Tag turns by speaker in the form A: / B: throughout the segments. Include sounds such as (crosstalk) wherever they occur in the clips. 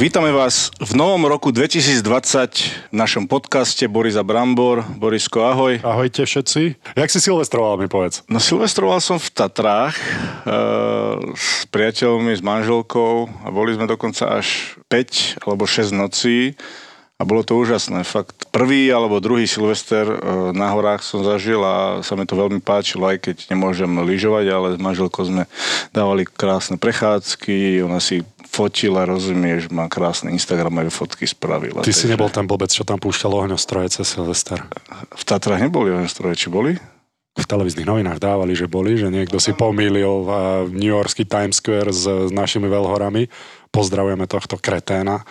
A: Vítame vás v novom roku 2020 v našom podcaste Borisa Brambor. Borisko, ahoj.
B: Ahojte všetci. Jak si silvestroval, mi povedz?
A: No silvestroval som v Tatrách e, s priateľmi, s manželkou a boli sme dokonca až 5 alebo 6 nocí a bolo to úžasné. Fakt prvý alebo druhý Silvester e, na horách som zažil a sa mi to veľmi páčilo, aj keď nemôžem lyžovať, ale s manželkou sme dávali krásne prechádzky, ona si fotila, rozumieš, má krásne Instagramové fotky spravila.
B: Ty takže... si nebol ten blbec, čo tam púšťal ohňostroje cez Silvester?
A: V Tatrách neboli ohňostroje, či boli?
B: v televíznych novinách dávali, že boli, že niekto si pomýlil v New Yorkský Times Square s, s našimi veľhorami. Pozdravujeme tohto kreténa.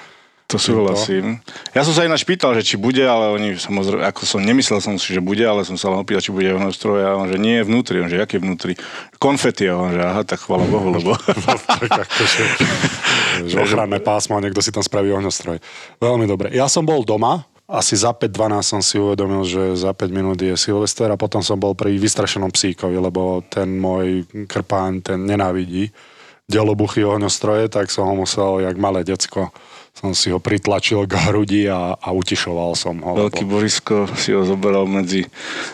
A: To súhlasím. Ja som sa ináč pýtal, že či bude, ale oni samozrejme, ako som nemyslel som si, že bude, ale som sa len opýtal, či bude ohňostroj a on, že nie je vnútri, on, že aké vnútri? Konfety, a on, že aha, tak chvala Bohu, lebo... (laughs) (laughs)
B: že ochranné pásmo a niekto si tam spraví ohňostroj. Veľmi dobre. Ja som bol doma, asi za 5-12 som si uvedomil, že za 5 minút je Silvester a potom som bol pri vystrašenom psíkovi, lebo ten môj krpán, ten nenávidí delobuchy ohňostroje, tak som ho musel, jak malé decko, som si ho pritlačil k hrudi a, a utišoval som ho.
A: Veľký lebo... Borisko si ho zoberal medzi,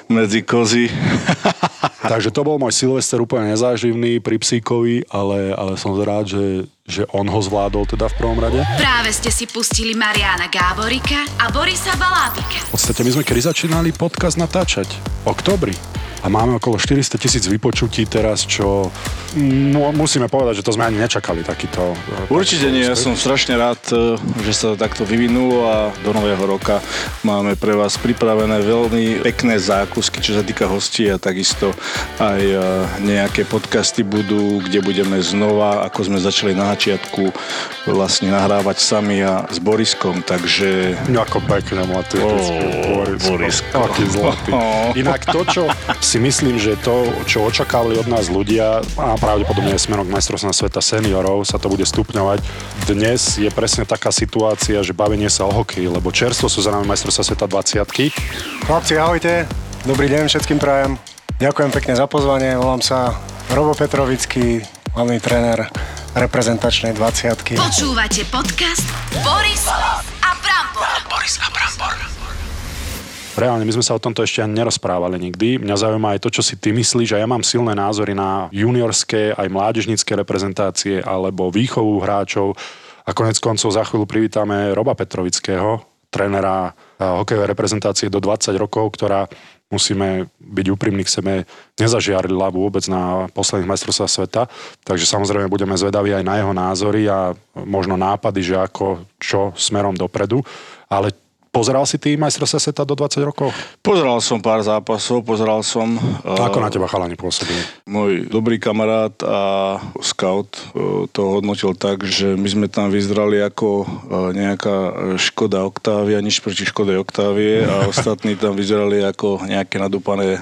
A: medzi kozy. (laughs) (laughs)
B: Takže to bol môj Silvester úplne nezáživný pri psíkovi, ale, ale som rád, že, že on ho zvládol teda v prvom rade.
C: Práve ste si pustili Mariana Gáborika a Borisa Balábika.
B: V podstate my sme kedy začínali podcast natáčať? Oktobri a máme okolo 400 tisíc vypočutí teraz, čo no, musíme povedať, že to sme ani nečakali takýto.
A: E, Určite nie, ja som strašne rád, e, že sa to takto vyvinulo a do nového roka máme pre vás pripravené veľmi pekné zákusky, čo sa týka hostí a takisto aj e, nejaké podcasty budú, kde budeme znova, ako sme začali na začiatku, vlastne nahrávať sami a s Boriskom, takže...
B: Ako pekné motivické.
A: Oh, Borisko.
B: Taký zlatý. (laughs) Inak to, čo si myslím, že to, čo očakávali od nás ľudia a pravdepodobne smerom k majstrovstvom sveta seniorov sa to bude stupňovať. Dnes je presne taká situácia, že bavenie sa o hokeji, lebo čerstvo sú za nami majstrovstva sveta 20
D: Chlapci, ahojte. Dobrý deň všetkým prajem. Ďakujem pekne za pozvanie. Volám sa Robo Petrovický, hlavný tréner reprezentačnej 20
C: Počúvate podcast Boris a Brambor.
B: Boris a Brambor. Reálne, my sme sa o tomto ešte ani nerozprávali nikdy. Mňa zaujíma aj to, čo si ty myslíš a ja mám silné názory na juniorské aj mládežnické reprezentácie alebo výchovu hráčov. A konec koncov za chvíľu privítame Roba Petrovického, trénera eh, hokejovej reprezentácie do 20 rokov, ktorá musíme byť úprimní k sebe, nezažiarila vôbec na posledných majstrovstvách sveta, takže samozrejme budeme zvedaví aj na jeho názory a možno nápady, že ako, čo smerom dopredu, ale Pozeral si ty majstrovstvá sveta do 20 rokov?
A: Pozeral som pár zápasov, pozeral som...
B: Ako na teba chalani pôsobili?
A: Môj dobrý kamarát a scout uh, to hodnotil tak, že my sme tam vyzerali ako uh, nejaká Škoda Octavia, nič proti Škode Octavie a (laughs) ostatní tam vyzerali ako nejaké nadúpané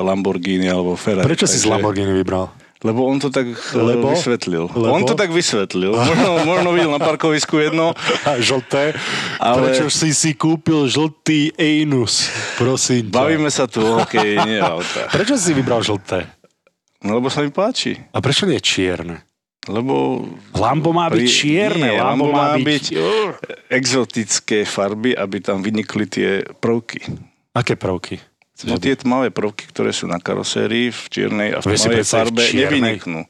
A: Lamborghini alebo Ferrari.
B: Prečo si z Lamborghini vybral?
A: Lebo on to tak Lebo? vysvetlil. Lebo? On to tak vysvetlil. Možno, možno videl na parkovisku jedno.
B: A žlté. Ale... Prečo si si kúpil žltý Einus? Prosím
A: ťa. Bavíme sa tu o hokeji, nie auta. (laughs)
B: Prečo si vybral žlté?
A: No lebo sa mi páči.
B: A prečo nie čierne?
A: Lebo...
B: Lambo má byť čierne.
A: Nie, Lambo, Lambo má byť, byť exotické farby, aby tam vynikli tie prvky.
B: Aké prvky?
A: Že tie tmavé prvky, ktoré sú na karosérii v čiernej a v tmavej farbe nevyniknú.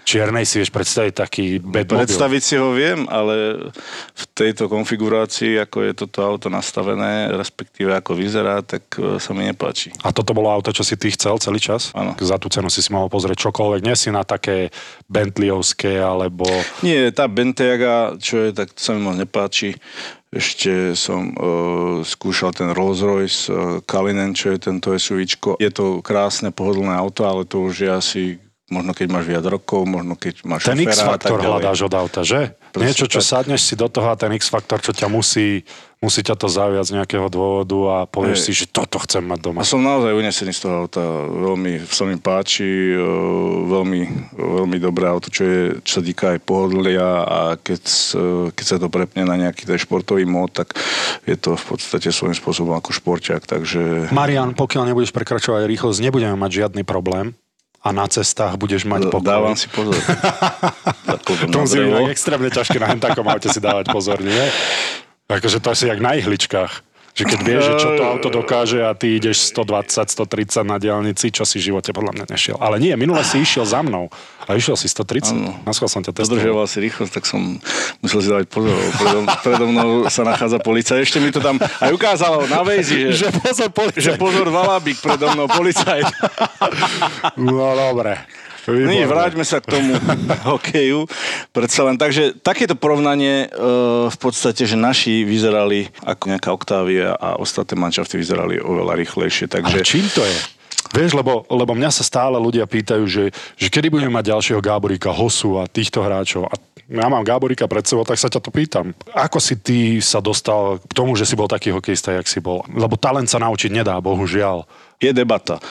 B: Čiernej si vieš predstaviť taký bedmobil.
A: Predstaviť si ho viem, ale v tejto konfigurácii, ako je toto auto nastavené, respektíve ako vyzerá, tak e, sa mi nepáči.
B: A toto bolo auto, čo si ty chcel celý čas?
A: Áno.
B: Za tú cenu si si mohol pozrieť čokoľvek. Nie si na také Bentleyovské, alebo...
A: Nie, tá Bentayga, čo je, tak sa mi moc nepáči. Ešte som uh, skúšal ten Rolls Royce uh, Kalinen, čo je tento SUVčko. Je to krásne, pohodlné auto, ale to už je asi možno keď máš viac rokov, možno keď máš
B: Ten X-faktor hľadáš od auta, že? Proste Niečo, čo tak... sadneš si do toho a ten X-faktor, čo ťa musí, musí ťa to zaujať z nejakého dôvodu a povieš Hej. si, že toto chcem mať doma.
A: A som naozaj unesený z toho auta. Veľmi sa mi páči, veľmi, veľmi dobré auto, čo, je, čo sa týka aj pohodlia a keď, keď sa to prepne na nejaký ten športový mód, tak je to v podstate svojím spôsobom ako športiak. Takže...
B: Marian, pokiaľ nebudeš prekračovať rýchlosť, nebudeme mať žiadny problém a na cestách budeš mať pokoj.
A: Dávam si pozor. (laughs)
B: to musí byť extrémne ťažké na takom aute si dávať pozor, nie? (laughs) Akože to asi jak na ihličkách. Že keď vieš, že čo to auto dokáže a ty ideš 120, 130 na diálnici, čo si v živote podľa mňa nešiel. Ale nie, minule si išiel za mnou a išiel si 130. Ano. Na som ťa testoval.
A: Si rýchlosť, tak som musel si dávať pozor. Predo, predo mnou sa nachádza policajt. Ešte mi to tam aj ukázalo na vejzi, že,
B: že pozor, policajt.
A: že pozor, valabík predo mnou policajt.
B: No dobre.
A: Výborné. Nie, vráťme sa k tomu (laughs) hokeju. Predsa len, takže takéto porovnanie e, v podstate, že naši vyzerali ako nejaká Octavia a ostatné manšafty vyzerali oveľa rýchlejšie. Takže...
B: Ale čím to je? Vieš, lebo, lebo mňa sa stále ľudia pýtajú, že, že kedy budeme mať ďalšieho Gáborika, Hosu a týchto hráčov. A ja mám Gáborika pred sebou, tak sa ťa to pýtam. Ako si ty sa dostal k tomu, že si bol taký hokejista, jak si bol? Lebo talent sa naučiť nedá, bohužiaľ.
A: Je debata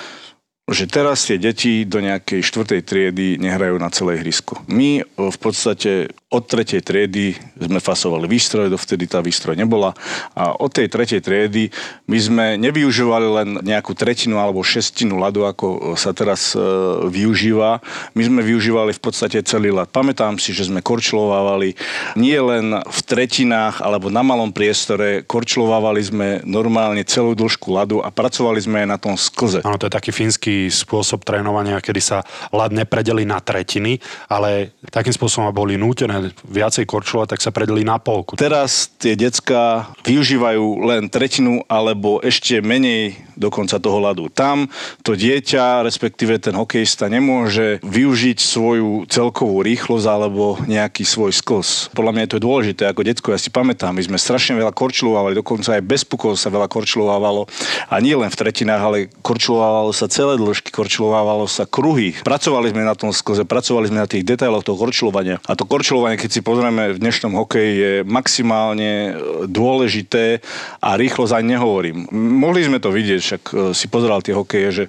A: že teraz tie deti do nejakej štvrtej triedy nehrajú na celej hrisku. My v podstate od tretej triedy sme fasovali výstroj, dovtedy tá výstroj nebola a od tej tretej triedy my sme nevyužívali len nejakú tretinu alebo šestinu ľadu, ako sa teraz e, využíva. My sme využívali v podstate celý ľad. Pamätám si, že sme korčlovávali nie len v tretinách alebo na malom priestore, korčlovávali sme normálne celú dĺžku ľadu a pracovali sme aj na tom sklze.
B: Áno, to je taký fínsky spôsob trénovania, kedy sa ľad nepredeli na tretiny, ale takým spôsobom boli nútené viacej korčula, tak sa predeli na polku.
A: Teraz tie decka využívajú len tretinu alebo ešte menej dokonca toho ľadu. Tam to dieťa, respektíve ten hokejista nemôže využiť svoju celkovú rýchlosť alebo nejaký svoj skos. Podľa mňa je to dôležité ako detsko, ja si pamätám, my sme strašne veľa korčulovali, dokonca aj bez pukov sa veľa korčulovalo a nie len v tretinách, ale korčulovalo sa celé dĺžky, korčulovalo sa kruhy. Pracovali sme na tom skoze, pracovali sme na tých detailoch toho korčulovania a to korčulovanie fungovanie, keď si pozrieme v dnešnom hokeji, je maximálne e, dôležité a rýchlo za nehovorím. Mohli sme to vidieť, však e, si pozeral tie hokeje, že,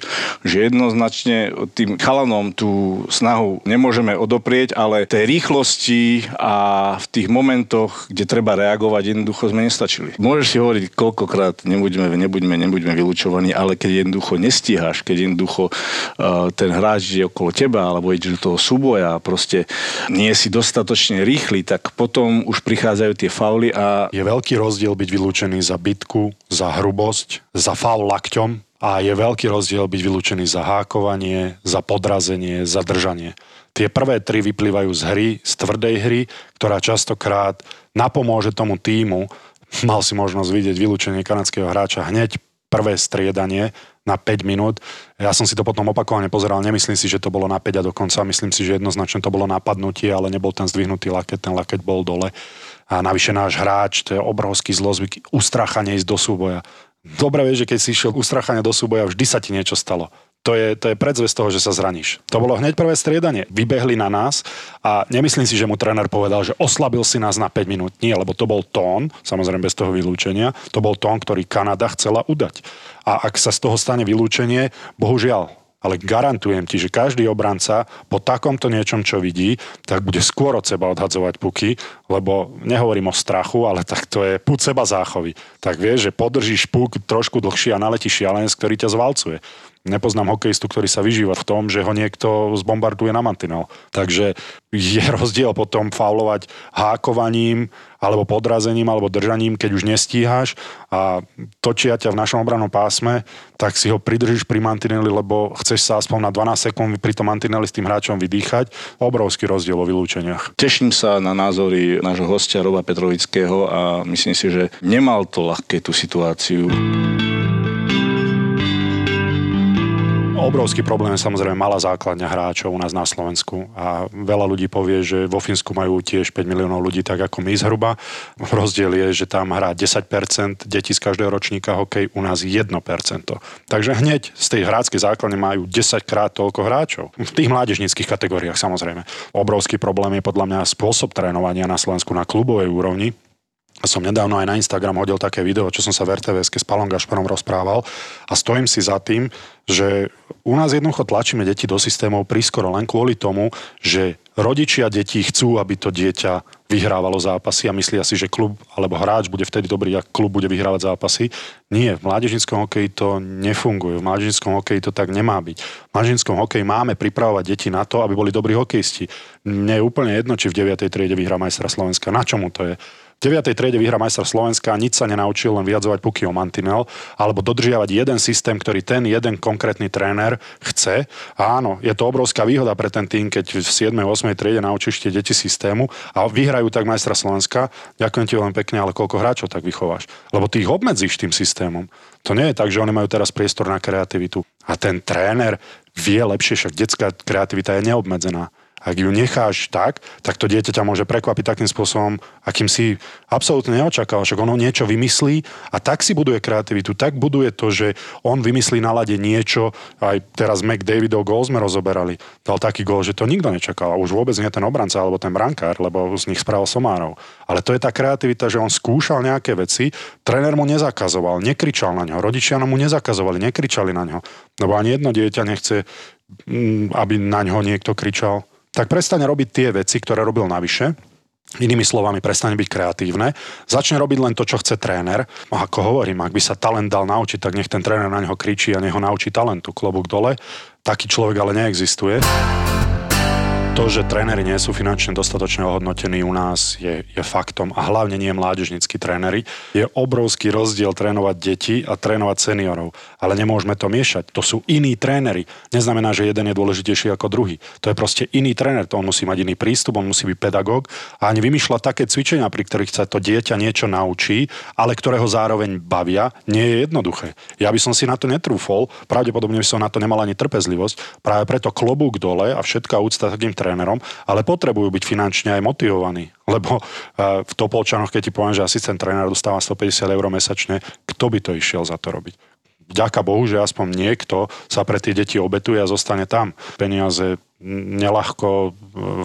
A: že jednoznačne tým chalanom tú snahu nemôžeme odoprieť, ale tej rýchlosti a v tých momentoch, kde treba reagovať, jednoducho sme nestačili. Môžeš si hovoriť koľkokrát, nebuďme, nebuďme, nebuďme vylúčovaní, ale keď jednoducho nestíhaš, keď jednoducho uh, ten hráč je okolo teba alebo ide do toho súboja a proste nie si dostatočne dostatočne rýchly, tak potom už prichádzajú tie fauly a...
B: Je veľký rozdiel byť vylúčený za bitku, za hrubosť, za faul lakťom a je veľký rozdiel byť vylúčený za hákovanie, za podrazenie, za držanie. Tie prvé tri vyplývajú z hry, z tvrdej hry, ktorá častokrát napomôže tomu týmu. Mal si možnosť vidieť vylúčenie kanadského hráča hneď prvé striedanie na 5 minút. Ja som si to potom opakovane pozeral, nemyslím si, že to bolo na 5 a dokonca myslím si, že jednoznačne to bolo napadnutie, ale nebol ten zdvihnutý laket, ten laket bol dole. A navyše náš hráč, to je obrovský zlozvyk, ustrachanie ísť do súboja. Dobre vieš, že keď si išiel ustrachanie do súboja, vždy sa ti niečo stalo to je, to je predzvesť toho, že sa zraníš. To bolo hneď prvé striedanie. Vybehli na nás a nemyslím si, že mu tréner povedal, že oslabil si nás na 5 minút. Nie, lebo to bol tón, samozrejme bez toho vylúčenia, to bol tón, ktorý Kanada chcela udať. A ak sa z toho stane vylúčenie, bohužiaľ, ale garantujem ti, že každý obranca po takomto niečom, čo vidí, tak bude skôr od seba odhadzovať puky, lebo nehovorím o strachu, ale tak to je púd seba záchovy. Tak vieš, že podržíš puk trošku dlhšie a naletíš šialenec, ktorý ťa zvalcuje. Nepoznám hokejistu, ktorý sa vyžíva v tom, že ho niekto zbombarduje na mantinel. Takže je (laughs) rozdiel potom faulovať hákovaním, alebo podrazením, alebo držaním, keď už nestíhaš a točia ťa v našom obrannom pásme, tak si ho pridržíš pri mantineli, lebo chceš sa aspoň na 12 sekúnd pri tom mantineli s tým hráčom vydýchať. Obrovský rozdiel o vylúčeniach.
A: Teším sa na názory nášho hostia Roba Petrovického a myslím si, že nemal to ľahké tú situáciu.
B: Obrovský problém je samozrejme malá základňa hráčov u nás na Slovensku a veľa ľudí povie, že vo Fínsku majú tiež 5 miliónov ľudí tak ako my zhruba. Rozdiel je, že tam hrá 10% detí z každého ročníka hokej, u nás 1%. Takže hneď z tej hráckej základne majú 10 krát toľko hráčov. V tých mládežnických kategóriách samozrejme. Obrovský problém je podľa mňa spôsob trénovania na Slovensku na klubovej úrovni som nedávno aj na Instagram hodil také video, čo som sa v RTVS s Palom Gašparom rozprával a stojím si za tým, že u nás jednoducho tlačíme deti do systémov prískoro len kvôli tomu, že rodičia detí chcú, aby to dieťa vyhrávalo zápasy a myslia si, že klub alebo hráč bude vtedy dobrý, ak klub bude vyhrávať zápasy. Nie, v mládežnickom hokeji to nefunguje. V mládežnickom hokeji to tak nemá byť. V mládežnickom hokeji máme pripravovať deti na to, aby boli dobrí hokejisti. Mne je úplne jedno, či v 9. triede vyhrá majstra Slovenska. Na čomu to je? 9. triede vyhrá majster Slovenska, nič sa nenaučil len vyjadzovať puky o mantinel, alebo dodržiavať jeden systém, ktorý ten jeden konkrétny tréner chce. A áno, je to obrovská výhoda pre ten tým, keď v 7. 8. triede naučíš tie deti systému a vyhrajú tak majstra Slovenska. Ďakujem ti veľmi pekne, ale koľko hráčov tak vychováš? Lebo ty ich obmedzíš tým systémom. To nie je tak, že oni majú teraz priestor na kreativitu. A ten tréner vie lepšie, však detská kreativita je neobmedzená. Ak ju necháš tak, tak to dieťa ťa môže prekvapiť takým spôsobom, akým si absolútne neočakával. Však ono niečo vymyslí a tak si buduje kreativitu, tak buduje to, že on vymyslí na lade niečo, aj teraz McDavidov gól sme rozoberali. Dal taký gól, že to nikto nečakal. A už vôbec nie ten obranca alebo ten brankár, lebo z nich spravil Somárov. Ale to je tá kreativita, že on skúšal nejaké veci, tréner mu nezakazoval, nekričal na ňo, rodičia mu nezakazovali, nekričali na ňo. Lebo ani jedno dieťa nechce, mm, aby na ňo niekto kričal tak prestane robiť tie veci, ktoré robil navyše, Inými slovami, prestane byť kreatívne, začne robiť len to, čo chce tréner. A ako hovorím, ak by sa talent dal naučiť, tak nech ten tréner na neho kričí a nech ho naučí talentu. Klobúk dole. Taký človek ale neexistuje to, že tréneri nie sú finančne dostatočne ohodnotení u nás je, je faktom a hlavne nie mládežnickí tréneri. Je obrovský rozdiel trénovať deti a trénovať seniorov. Ale nemôžeme to miešať. To sú iní tréneri. Neznamená, že jeden je dôležitejší ako druhý. To je proste iný tréner. To on musí mať iný prístup, on musí byť pedagóg a ani vymýšľať také cvičenia, pri ktorých sa to dieťa niečo naučí, ale ktorého zároveň bavia, nie je jednoduché. Ja by som si na to netrúfol, pravdepodobne by som na to nemal ani trpezlivosť. Práve preto klobúk dole a všetká úcta takým trénerom ale potrebujú byť finančne aj motivovaní. Lebo uh, v Topolčanoch, keď ti poviem, že asistent tréner dostáva 150 eur mesačne, kto by to išiel za to robiť? Vďaka Bohu, že aspoň niekto sa pre tie deti obetuje a zostane tam. Peniaze nelahko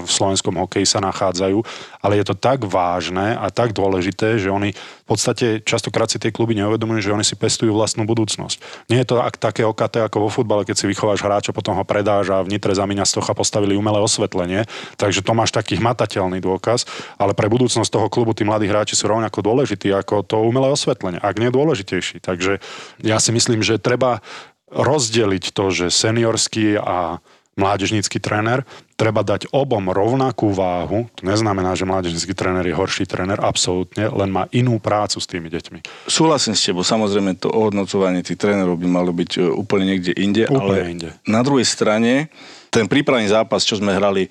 B: v slovenskom hokeji sa nachádzajú, ale je to tak vážne a tak dôležité, že oni v podstate častokrát si tie kluby neuvedomujú, že oni si pestujú vlastnú budúcnosť. Nie je to ak, také okaté ako vo futbale, keď si vychováš hráča, potom ho predáš a v Nitre za Stocha postavili umelé osvetlenie, takže to máš taký hmatateľný dôkaz, ale pre budúcnosť toho klubu tí mladí hráči sú rovnako dôležití ako to umelé osvetlenie, ak nie dôležitejší. Takže ja si myslím, že treba rozdeliť to, že seniorský a mládežnícky tréner, treba dať obom rovnakú váhu. To neznamená, že mládežnícky tréner je horší tréner, absolútne, len má inú prácu s tými deťmi.
A: Súhlasím s tebou, samozrejme to ohodnocovanie tých trénerov by malo byť e, úplne niekde inde, úplne ale inde. na druhej strane ten prípravný zápas, čo sme hrali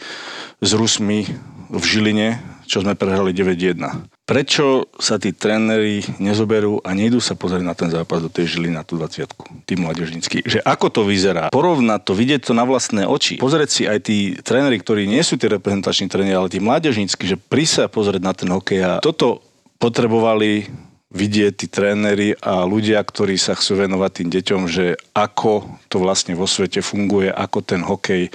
A: s Rusmi v Žiline, čo sme prehrali 9-1 prečo sa tí tréneri nezoberú a nejdú sa pozrieť na ten zápas do tej žily na tú 20 tí mladežnícky. Že ako to vyzerá? Porovnať to, vidieť to na vlastné oči. Pozrieť si aj tí tréneri, ktorí nie sú tí reprezentační tréneri, ale tí mladežnícky, že prísť sa pozrieť na ten hokej a toto potrebovali vidieť tí tréneri a ľudia, ktorí sa chcú venovať tým deťom, že ako to vlastne vo svete funguje, ako ten hokej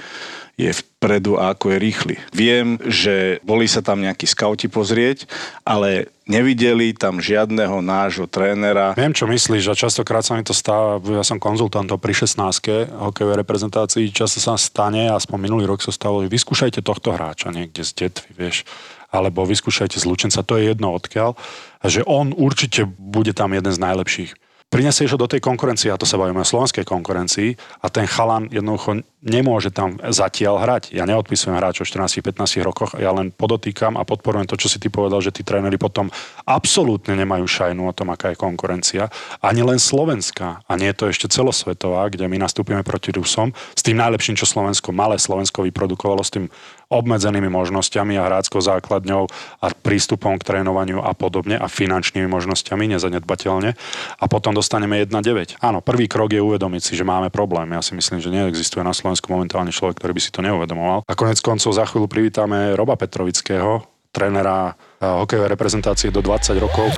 A: je vpredu a ako je rýchly. Viem, že boli sa tam nejakí skauti pozrieť, ale nevideli tam žiadneho nášho trénera.
B: Viem, čo myslíš a častokrát sa mi to stáva, ja som konzultantom pri 16 hokejovej reprezentácii, často sa stane, aspoň minulý rok sa stalo, vyskúšajte tohto hráča niekde z detvy, vieš, alebo vyskúšajte z Lučenca, to je jedno odkiaľ, a že on určite bude tam jeden z najlepších prinesieš ho do tej konkurencie, a to sa bavíme o slovenskej konkurencii, a ten chalan jednoducho nemôže tam zatiaľ hrať. Ja neodpisujem hráčov v 14-15 rokoch, ja len podotýkam a podporujem to, čo si ty povedal, že tí tréneri potom absolútne nemajú šajnu o tom, aká je konkurencia. Ani len Slovenska, a nie je to ešte celosvetová, kde my nastúpime proti Rusom, s tým najlepším, čo Slovensko, malé Slovensko vyprodukovalo, s tým obmedzenými možnosťami a hráckou základňou a prístupom k trénovaniu a podobne a finančnými možnosťami nezanedbateľne. A potom dostaneme 1-9. Áno, prvý krok je uvedomiť si, že máme problém. Ja si myslím, že neexistuje na Slovensku momentálne človek, ktorý by si to neuvedomoval. A konec koncov za chvíľu privítame Roba Petrovického, trénera eh, hokejovej reprezentácie do 20 rokov.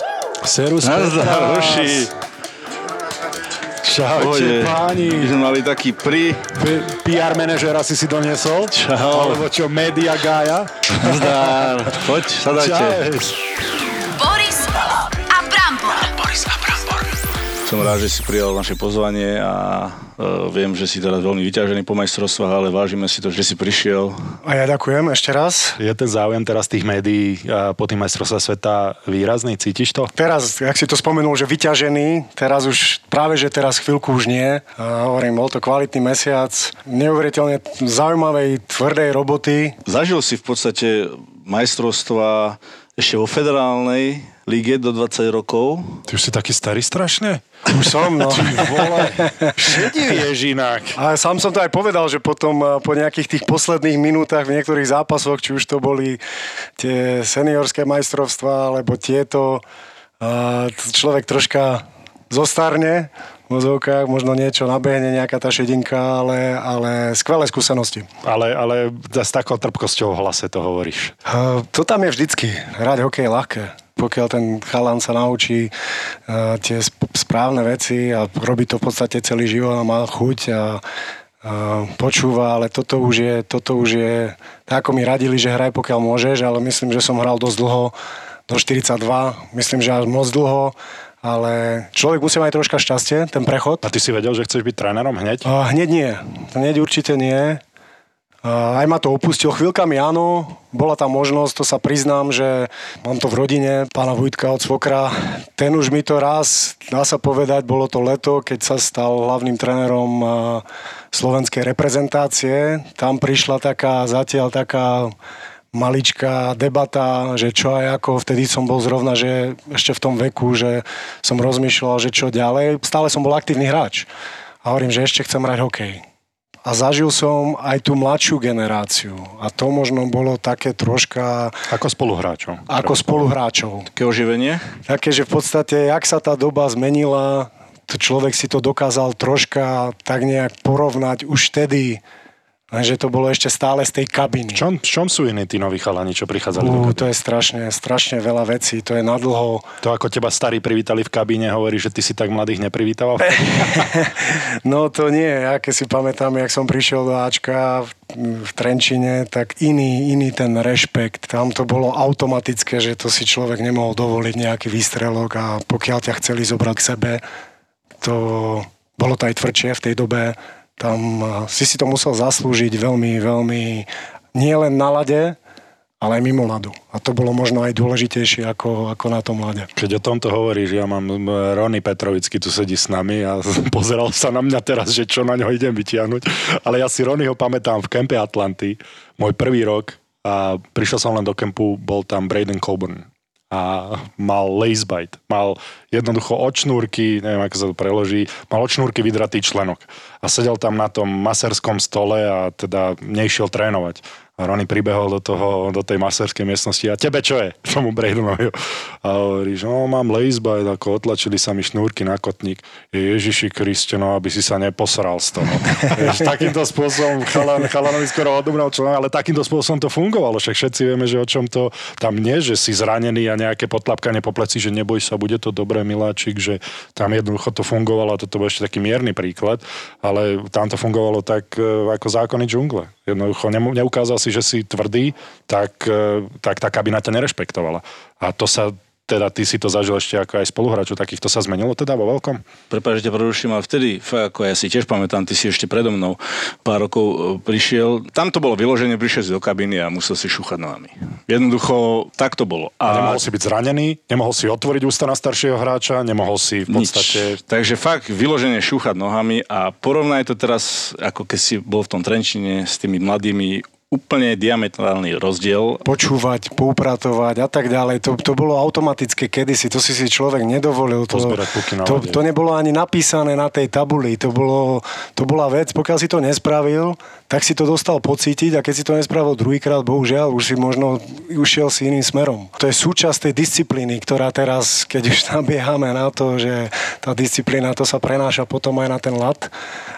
A: Serus Nazdar,
B: Čaute, páni.
A: My sme mali taký pri...
B: P- PR manažera si si doniesol?
A: Čau.
B: Alebo čo, media gája?
A: Zdar. Poď, sadajte.
C: Boris
A: Som rád, že si prijal naše pozvanie a uh, viem, že si teraz veľmi vyťažený po majstrovstvách, ale vážime si to, že si prišiel.
D: A ja ďakujem ešte raz.
B: Je ten záujem teraz tých médií uh, po tým majstrovstvách sveta výrazný? Cítiš to?
D: Teraz, ak si to spomenul, že vyťažený, teraz už práve, že teraz chvíľku už nie. A hovorím, bol to kvalitný mesiac, neuveriteľne zaujímavej, tvrdej roboty.
A: Zažil si v podstate majstrovstva ešte vo federálnej lige do 20 rokov.
B: Ty už si taký starý strašne?
D: Už som, no. (laughs)
B: Vole, šedivý ježinák.
D: A sám som to aj povedal, že potom eh, po nejakých tých posledných minútach v niektorých zápasoch, či už to boli tie seniorské majstrovstvá, alebo tieto, eh, človek troška zostarne v mozovkách, možno niečo nabehne, nejaká tá šedinka, ale, ale skvelé skúsenosti.
B: Ale, ale s takou trpkosťou v hlase to hovoríš.
D: Uh, to tam je vždycky. Hrať hokej je ľahké pokiaľ ten chalan sa naučí uh, tie sp- správne veci a robí to v podstate celý život a má chuť a uh, počúva, ale toto už je, toto už je, tak ako mi radili, že hraj pokiaľ môžeš, ale myslím, že som hral dosť dlho, do 42, myslím, že až moc dlho ale človek musí mať troška šťastie, ten prechod.
B: A ty si vedel, že chceš byť trénerom hneď?
D: Uh, hneď nie. Hneď určite nie. Aj ma to opustil chvíľkami, áno. Bola tam možnosť, to sa priznám, že mám to v rodine, pána Vujtka od Svokra. Ten už mi to raz, dá sa povedať, bolo to leto, keď sa stal hlavným trénerom slovenskej reprezentácie. Tam prišla taká, zatiaľ taká maličká debata, že čo aj ako, vtedy som bol zrovna, že ešte v tom veku, že som rozmýšľal, že čo ďalej. Stále som bol aktívny hráč. A hovorím, že ešte chcem hrať hokej. A zažil som aj tú mladšiu generáciu. A to možno bolo také troška...
B: Ako spoluhráčov.
D: Ako spoluhráčov.
A: Také oživenie?
D: Také, že v podstate, jak sa tá doba zmenila, človek si to dokázal troška tak nejak porovnať už vtedy Lenže to bolo ešte stále z tej kabiny.
B: V čom, v čom sú iní tí noví chalani, čo prichádzali uh, do kabiny?
D: To je strašne, strašne veľa vecí, to je nadlho.
B: To ako teba starí privítali v kabíne, hovorí, že ty si tak mladých neprivítal? (laughs)
D: no to nie, ja keď si pamätám, jak som prišiel do Ačka v, v Trenčine, tak iný, iný ten rešpekt. Tam to bolo automatické, že to si človek nemohol dovoliť nejaký výstrelok a pokiaľ ťa chceli zobrať k sebe, to bolo to aj tvrdšie v tej dobe tam si si to musel zaslúžiť veľmi, veľmi nie len na lade, ale aj mimo ľadu. A to bolo možno aj dôležitejšie ako, ako na tom lade.
B: Keď o tomto hovoríš, ja mám Rony Petrovický, tu sedí s nami a (laughs) pozeral sa na mňa teraz, že čo na ňo idem vytiahnuť. Ale ja si Ronyho pamätám v kempe Atlanty, môj prvý rok a prišiel som len do kempu, bol tam Braden Coburn a mal lace bite. Mal jednoducho očnúrky, neviem ako sa to preloží, mal očnúrky vydratý členok. A sedel tam na tom maserskom stole a teda nešiel trénovať. A Ronny pribehol do, toho, do tej maserskej miestnosti a tebe čo je? (laughs) Tomu Braydonovi. A hovorí, že no, mám lacebite, ako otlačili sa mi šnúrky na kotník. Je Ježiši Kriste, no aby si sa neposral z toho. (laughs) Jež, takýmto spôsobom chalan, chalanovi skoro odumrel čo, ale takýmto spôsobom to fungovalo. Však všetci vieme, že o čom to tam nie, že si zranený a nejaké potlapkanie po pleci, že neboj sa, bude to dobré, miláčik, že tam jednoducho to fungovalo a toto bol ešte taký mierny príklad, ale tam to fungovalo tak e, ako zákony džungle. Jednoducho neukázal si, že si tvrdý, tak, e, tak tá kabina ťa nerešpektovala. A to sa teda ty si to zažil ešte ako aj spoluhráčov, takýchto sa zmenilo teda vo veľkom?
A: Prepáč, že ťa preruším, ale vtedy, fakt, ako ja si tiež pamätám, ty si ešte predo mnou pár rokov e, prišiel. Tam to bolo vyloženie, prišiel si do kabiny a musel si šúchať nohami. Jednoducho, tak to bolo.
B: A... a nemohol si byť zranený, nemohol si otvoriť ústa na staršieho hráča, nemohol si v podstate...
A: Nič. Takže fakt, vyloženie šúchať nohami a porovnaj to teraz, ako keď si bol v tom Trenčine s tými mladými úplne diametrálny rozdiel.
D: Počúvať, poupratovať a tak ďalej. To, to bolo automatické kedysi, to si si človek nedovolil. To, to, to nebolo ani napísané na tej tabuli. To, bolo, to bola vec, pokiaľ si to nespravil, tak si to dostal pocítiť a keď si to nespravil druhýkrát, bohužiaľ, už si možno ušiel si iným smerom. To je súčasť tej disciplíny, ktorá teraz, keď už nabiehame na to, že tá disciplína, to sa prenáša potom aj na ten lat.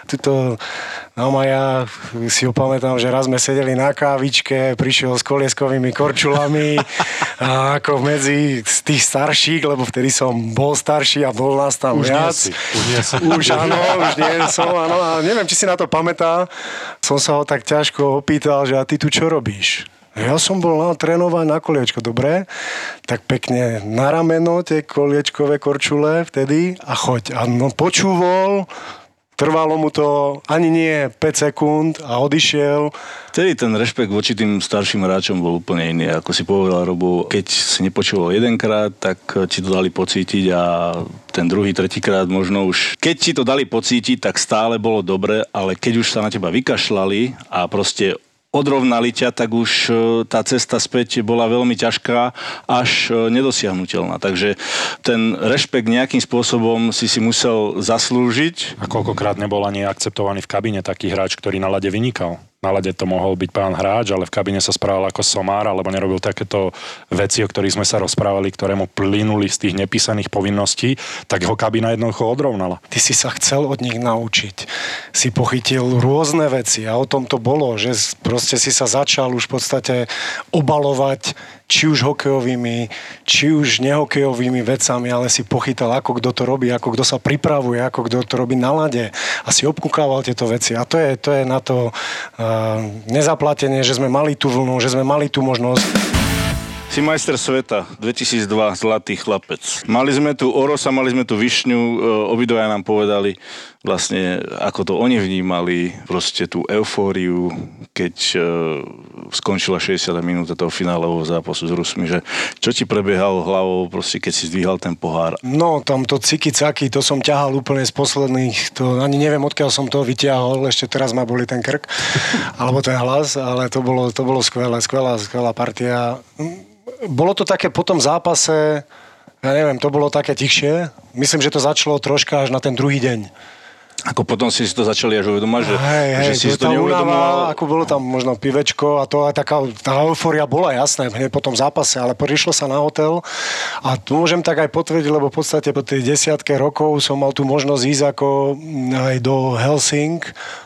D: Tuto, no a ja si ho pamätám, že raz sme sedeli na na kávičke, prišiel s kolieskovými korčulami a ako medzi tých starších, lebo vtedy som bol starší a bol nás tam
B: Už nie
D: viac.
B: si, už nie si.
D: Už áno, už nie som, áno. A neviem, či si na to pamätá. Som sa ho tak ťažko opýtal, že a ty tu čo robíš? Ja som bol na trénovať na koliečko, dobre? Tak pekne na rameno tie koliečkové korčule vtedy a choď. A no počúval, trvalo mu to ani nie 5 sekúnd a odišiel.
A: Vtedy ten rešpekt voči tým starším hráčom bol úplne iný. Ako si povedal, Robo, keď si nepočúval jedenkrát, tak ti to dali pocítiť a ten druhý, tretíkrát možno už... Keď ti to dali pocítiť, tak stále bolo dobre, ale keď už sa na teba vykašľali a proste odrovnali ťa, tak už e, tá cesta späť bola veľmi ťažká, až e, nedosiahnutelná. Takže ten rešpekt nejakým spôsobom si si musel zaslúžiť.
B: A koľkokrát nebol ani akceptovaný v kabíne taký hráč, ktorý na lade vynikal. Na lade to mohol byť pán hráč, ale v kabíne sa správal ako somár, alebo nerobil takéto veci, o ktorých sme sa rozprávali, ktoré mu plynuli z tých nepísaných povinností, tak ho kabína jednoducho odrovnala.
D: Ty si sa chcel od nich naučiť. Si pochytil rôzne veci a o tom to bolo, že proste si sa začal už v podstate obalovať či už hokejovými, či už nehokejovými vecami, ale si pochytal, ako kto to robí, ako kto sa pripravuje, ako kto to robí na lade a si obkúkával tieto veci. A to je, to je na to uh, nezaplatenie, že sme mali tú vlnu, že sme mali tú možnosť.
A: Si majster sveta 2002, zlatý chlapec. Mali sme tu Orosa, mali sme tu Višňu, e, obidvaja nám povedali vlastne, ako to oni vnímali, proste tú eufóriu, keď e, skončila 60 minúta toho finálového zápasu s Rusmi, že čo ti prebiehalo hlavou, proste keď si zdvíhal ten pohár.
D: No, tam to ciky-caky, to som ťahal úplne z posledných, to ani neviem, odkiaľ som to vyťahol, ešte teraz ma boli ten krk, (laughs) alebo ten hlas, ale to bolo, to bolo skvelé, skvelá, skvelá partia. Bolo to také po tom zápase, ja neviem, to bolo také tichšie. Myslím, že to začalo troška až na ten druhý deň.
A: Ako potom si si to začali až uvedomať, že,
D: Hej, hej,
A: že si to neuvedomoval.
D: únava, ako bolo tam možno pivečko a to aj taká, tá eufória bola jasné hneď po tom zápase, ale prišlo sa na hotel a tu môžem tak aj potvrdiť, lebo v podstate po tej desiatke rokov som mal tu možnosť ísť ako aj do Helsing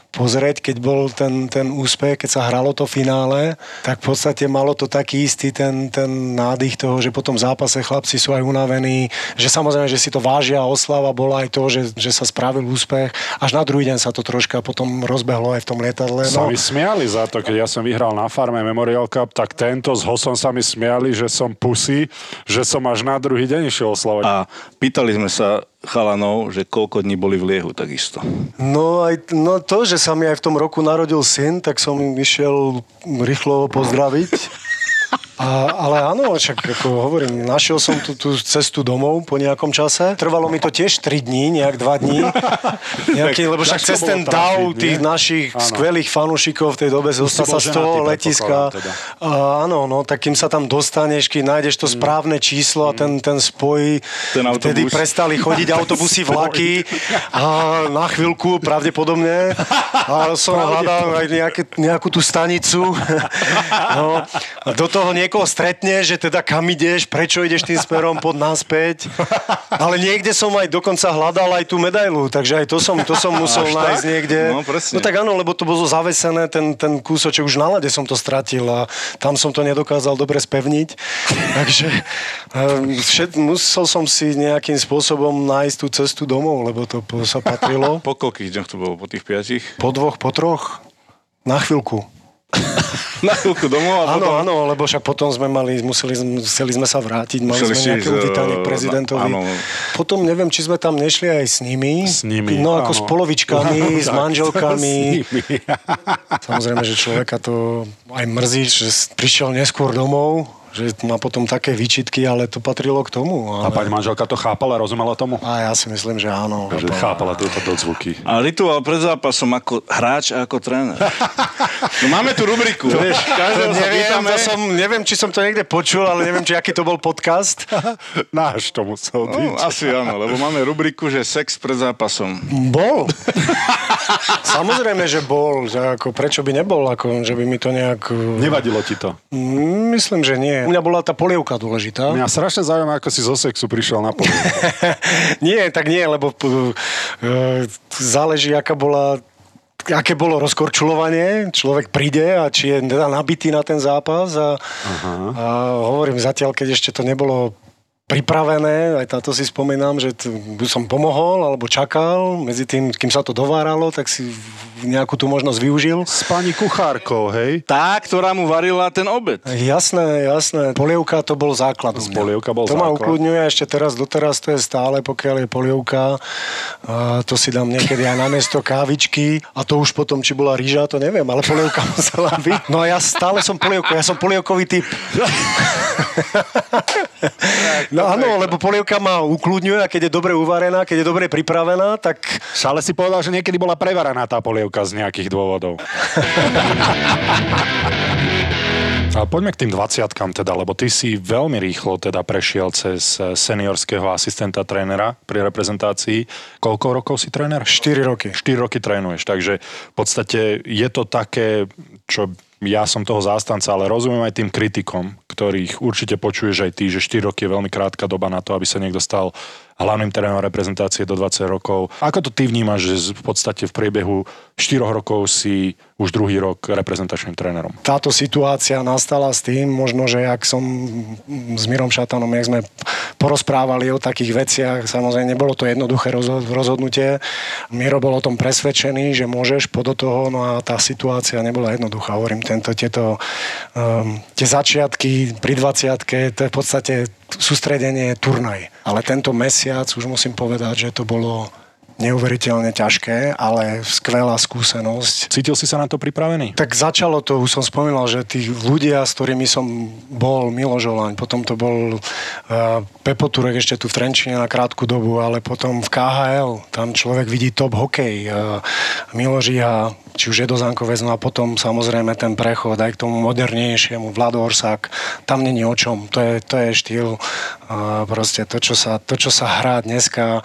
D: pozrieť, keď bol ten, ten úspech, keď sa hralo to finále, tak v podstate malo to taký istý ten, ten nádych toho, že po tom zápase chlapci sú aj unavení, že samozrejme, že si to vážia a oslava bola aj to, že, že sa spravil úspech. Až na druhý deň sa to troška potom rozbehlo aj v tom lietadle.
B: Sa
D: No,
B: mi smiali za to, keď ja som vyhral na farme Memorial Cup, tak tento s Hosom sa mi smiali, že som pusy, že som až na druhý deň išiel oslavať.
A: A pýtali sme sa chalanov, že koľko dní boli v liehu takisto.
D: no, aj, no to, že sa mi aj v tom roku narodil syn, tak som im išiel rýchlo pozdraviť. A, ale áno, však ako hovorím, našiel som tú, tú cestu domov po nejakom čase. Trvalo mi to tiež 3 dní, nejak 2 dní. (laughs) Nejaký, lebo však cez ten
B: nie?
D: tých našich
B: Áno.
D: skvelých fanúšikov v tej dobe zostal sa z toho letiska.
B: teda.
D: A, áno, no, tak kým sa tam dostaneš, keď nájdeš to správne číslo a ten, ten spoj,
A: Ten autobus.
D: vtedy prestali chodiť (laughs) autobusy, vlaky a na chvíľku pravdepodobne a som hľadal aj nejaké, nejakú tú stanicu (laughs) no, a do toho niekoho stretne, že teda kam ideš, prečo ideš tým smerom pod náspäť ale niekde som aj dokonca hľadal aj tú medailu, takže aj to som, to som musel
A: Až
D: nájsť
A: tak?
D: niekde
A: No, presne.
D: no tak áno, lebo to bolo zavesené, ten, ten kúsoček už na lade som to stratil a tam som to nedokázal dobre spevniť. (laughs) Takže um, všet, musel som si nejakým spôsobom nájsť tú cestu domov, lebo to sa patrilo. (laughs)
A: Po koľkých dňoch to bolo? Po tých piatich?
D: Po dvoch, po troch, na chvíľku. (laughs)
A: Na chvíľku domov a
D: Áno,
A: potom...
D: áno, lebo však potom sme mali, museli, sme- chceli sme sa vrátiť, mali
A: Museli
D: sme nejaké uvítanie
A: eh,
D: k prezidentovi.
A: áno.
D: Potom neviem, či sme tam nešli aj s nimi.
B: S nimi,
D: No ako
B: áno.
D: s polovičkami, (laughs) s
B: Tak, (laughs)
D: manželkami.
B: s.
D: Samozrejme, že človeka to aj mrzí, že s- prišiel neskôr domov, že má potom také výčitky, ale to patrilo k tomu.
B: A
D: Ale...
B: pani manželka to chápala, rozumela tomu?
D: A ja si myslím, že áno.
B: Že chápala tieto dodzvuky.
A: A rituál pred zápasom ako hráč a ako tréner. (laughs) No máme tu rubriku, vieš,
D: To
A: každého sa
D: neviem, to som, neviem, či som to niekde počul, ale neviem, či aký to bol podcast. (laughs)
B: Náš to musel byť.
A: No, asi áno, lebo máme rubriku, že sex pred zápasom.
D: Bol. (laughs) Samozrejme, že bol. Ako, prečo by nebol? Ako, že by mi to nejak...
B: Nevadilo ti to?
D: Mm, Myslím, že nie. U mňa bola tá polievka dôležitá.
B: Mňa strašne zaujíma, ako si zo sexu prišiel na pol. (laughs)
D: nie, tak nie, lebo uh, záleží, aká bola aké bolo rozkorčulovanie, človek príde a či je teda nabitý na ten zápas a, a hovorím zatiaľ, keď ešte to nebolo pripravené, aj táto si spomínam, že t- som pomohol alebo čakal, medzi tým, kým sa to dováralo, tak si nejakú tú možnosť využil.
B: S pani kuchárkou, hej?
A: Tá, ktorá mu varila ten obed.
D: Jasné, jasné. Polievka to bol základ. mňa.
B: Polievka bol
D: to ma
B: základ.
D: ukludňuje ešte teraz, doteraz to je stále, pokiaľ je polievka. A to si dám niekedy aj na miesto kávičky a to už potom, či bola rýža, to neviem, ale polievka (laughs) musela byť. No a ja stále som polievko, ja som polievkový typ. (laughs) (laughs) No áno, lebo polievka ma ukludňuje a keď je dobre uvarená, keď je dobre pripravená, tak
B: Ale si povedal, že niekedy bola prevaraná tá polievka z nejakých dôvodov. (laughs) Ale poďme k tým 20 teda, lebo ty si veľmi rýchlo teda prešiel cez seniorského asistenta trénera pri reprezentácii. Koľko rokov si tréner?
D: 4 roky.
B: 4 roky trénuješ, takže v podstate je to také, čo ja som toho zástanca, ale rozumiem aj tým kritikom, ktorých určite počuješ aj ty, že 4 roky je veľmi krátka doba na to, aby sa niekto stal hlavným trénerom reprezentácie do 20 rokov. Ako to ty vnímaš, že v podstate v priebehu 4 rokov si už druhý rok reprezentačným trénerom?
D: táto situácia nastala s tým, možno, že ak som s Mirom Šatanom, jak sme porozprávali o takých veciach, samozrejme nebolo to jednoduché rozho- rozhodnutie. Miro bol o tom presvedčený, že môžeš po do toho, no a tá situácia nebola jednoduchá. Hovorím, tento, tieto, um, tie začiatky pri 20 to je v podstate sústredenie turnaj. Ale tento mesiac už musím povedať, že to bolo neuveriteľne ťažké, ale skvelá skúsenosť.
B: Cítil si sa na to pripravený?
D: Tak začalo to, už som spomínal, že tí ľudia, s ktorými som bol, Milo Žolaň, potom to bol uh, Pepo Turek ešte tu v Trenčine na krátku dobu, ale potom v KHL, tam človek vidí top hokej, uh, Milo Žiha, či už je do Zankovec, no a potom samozrejme ten prechod aj k tomu modernejšiemu, Vlado Orsák, tam není o čom, to je, to je štýl, uh, proste to čo, sa, to, čo sa hrá dneska,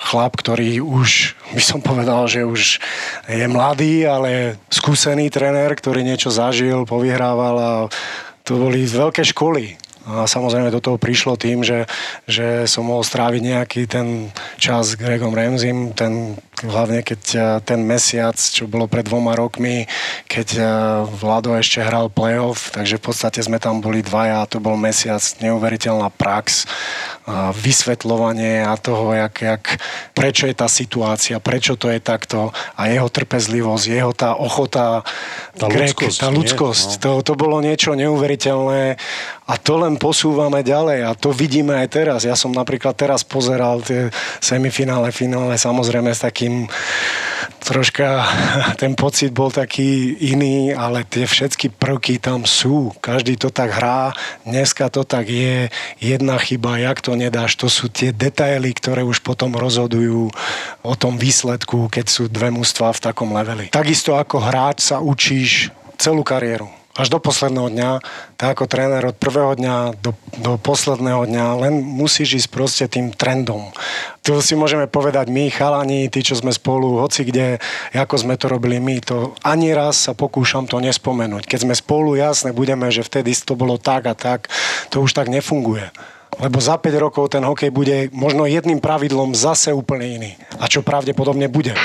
D: chlap, ktorý už, by som povedal, že už je mladý, ale skúsený tréner, ktorý niečo zažil, povyhrával a to boli veľké školy. A samozrejme do toho prišlo tým, že, že som mohol stráviť nejaký ten čas s Gregom Ramsym, ten, hlavne keď eh, ten mesiac, čo bolo pred dvoma rokmi, keď eh, Vlado ešte hral playoff, takže v podstate sme tam boli dvaja a to bol mesiac, neuveriteľná prax, a vysvetľovanie a toho, jak, jak, prečo je tá situácia, prečo to je takto a jeho trpezlivosť, jeho tá ochota,
B: Tá
D: Greg,
B: ľudskosť,
D: tá
B: nie?
D: ľudskosť
B: No.
D: to, to bolo niečo neuveriteľné a to len posúvame ďalej a to vidíme aj teraz. Ja som napríklad teraz pozeral tie semifinále, finále, samozrejme s takým troška (laughs) ten pocit bol taký iný, ale tie všetky prvky tam sú. Každý to tak hrá, dneska to tak je, jedna chyba, jak to nedáš, to sú tie detaily, ktoré už potom rozhodujú o tom výsledku, keď sú dve mužstva v takom leveli. Takisto ako hráč sa učíš celú kariéru až do posledného dňa, tak ako tréner od prvého dňa do, do posledného dňa, len musíš ísť proste tým trendom. Tu si môžeme povedať my, chalani, tí, čo sme spolu, hoci kde, ako sme to robili my, to ani raz sa pokúšam to nespomenúť. Keď sme spolu, jasne, budeme, že vtedy to bolo tak a tak, to už tak nefunguje. Lebo za 5 rokov ten hokej bude možno jedným pravidlom zase úplne iný. A čo pravdepodobne bude.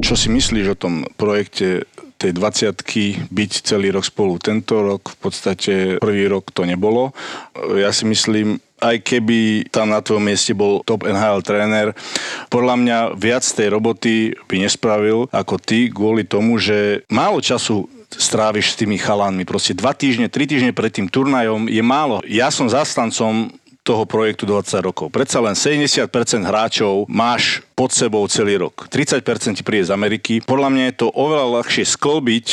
A: Čo si myslíš o tom projekte tej 20 byť celý rok spolu? Tento rok v podstate prvý rok to nebolo. Ja si myslím, aj keby tam na tvojom mieste bol top NHL tréner, podľa mňa viac tej roboty by nespravil ako ty kvôli tomu, že málo času stráviš s tými chalanmi. Proste dva týždne, tri týždne pred tým turnajom je málo. Ja som zastancom toho projektu 20 rokov. Predsa len 70% hráčov máš pod sebou celý rok. 30% ti príde z Ameriky. Podľa mňa je to oveľa ľahšie sklbiť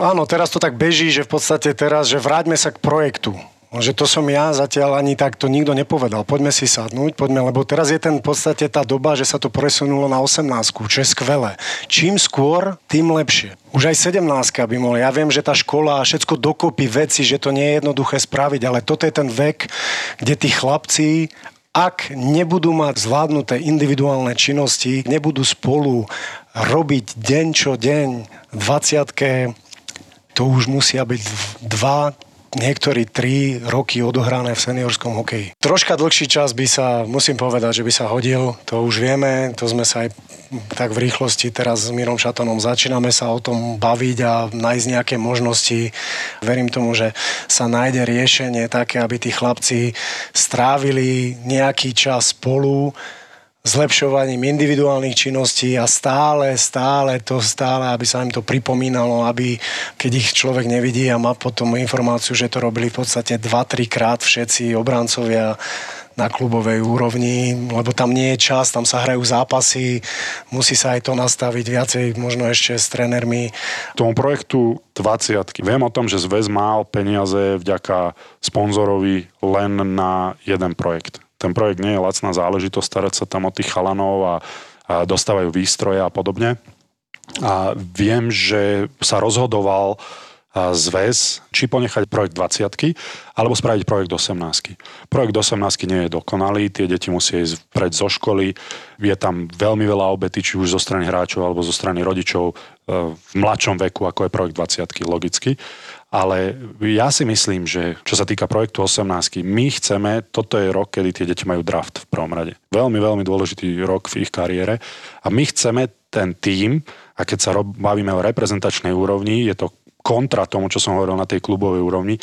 D: Áno, teraz to tak beží, že v podstate teraz, že vráťme sa k projektu. Že to som ja zatiaľ ani tak to nikto nepovedal. Poďme si sadnúť, poďme, lebo teraz je ten v podstate tá doba, že sa to presunulo na 18, čo je skvelé. Čím skôr, tým lepšie. Už aj 17 by mohla. Ja viem, že tá škola a všetko dokopy veci, že to nie je jednoduché spraviť, ale toto je ten vek, kde tí chlapci ak nebudú mať zvládnuté individuálne činnosti, nebudú spolu robiť deň čo deň, 20 to už musia byť dva, niektorí tri roky odohrané v seniorskom hokeji. Troška dlhší čas by sa, musím povedať, že by sa hodil, to už vieme, to sme sa aj tak v rýchlosti teraz s Mírom Šatonom začíname sa o tom baviť a nájsť nejaké možnosti. Verím tomu, že sa nájde riešenie také, aby tí chlapci strávili nejaký čas spolu, zlepšovaním individuálnych činností a stále, stále to stále, aby sa im to pripomínalo, aby keď ich človek nevidí a má potom informáciu, že to robili v podstate 2-3 krát všetci obrancovia na klubovej úrovni, lebo tam nie je čas, tam sa hrajú zápasy, musí sa aj to nastaviť viacej, možno ešte s trénermi.
B: Tomu projektu 20. Viem o tom, že zväz mal peniaze vďaka sponzorovi len na jeden projekt ten projekt nie je lacná záležitosť, starať sa tam o tých chalanov a, a dostávajú výstroje a podobne. A viem, že sa rozhodoval zväz, či ponechať projekt 20 alebo spraviť projekt 18 Projekt 18 nie je dokonalý, tie deti musia ísť preč zo školy, je tam veľmi veľa obety, či už zo strany hráčov alebo zo strany rodičov e, v mladšom veku, ako je projekt 20 logicky. Ale ja si myslím, že čo sa týka projektu 18, my chceme, toto je rok, kedy tie deti majú draft v prvom rade. Veľmi, veľmi dôležitý rok v ich kariére. A my chceme ten tím, a keď sa bavíme o reprezentačnej úrovni, je to kontra tomu, čo som hovoril na tej klubovej úrovni,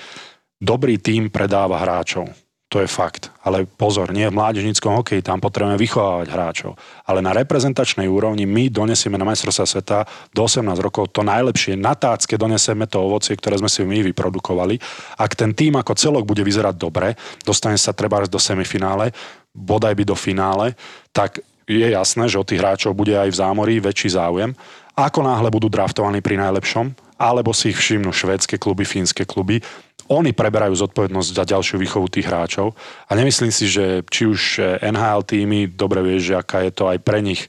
B: dobrý tím predáva hráčov. To je fakt. Ale pozor, nie v mládežníckom hokeji, tam potrebujeme vychovávať hráčov. Ale na reprezentačnej úrovni my donesieme na majstrovstvá sveta do 18 rokov to najlepšie. Na tácke donesieme to ovocie, ktoré sme si my vyprodukovali. Ak ten tým ako celok bude vyzerať dobre, dostane sa treba do semifinále, bodaj by do finále, tak je jasné, že od tých hráčov bude aj v zámorí väčší záujem. Ako náhle budú draftovaní pri najlepšom, alebo si ich všimnú švédske kluby, fínske kluby, oni preberajú zodpovednosť za ďalšiu výchovu tých hráčov a nemyslím si, že či už NHL týmy, dobre vieš, že aká je to aj pre nich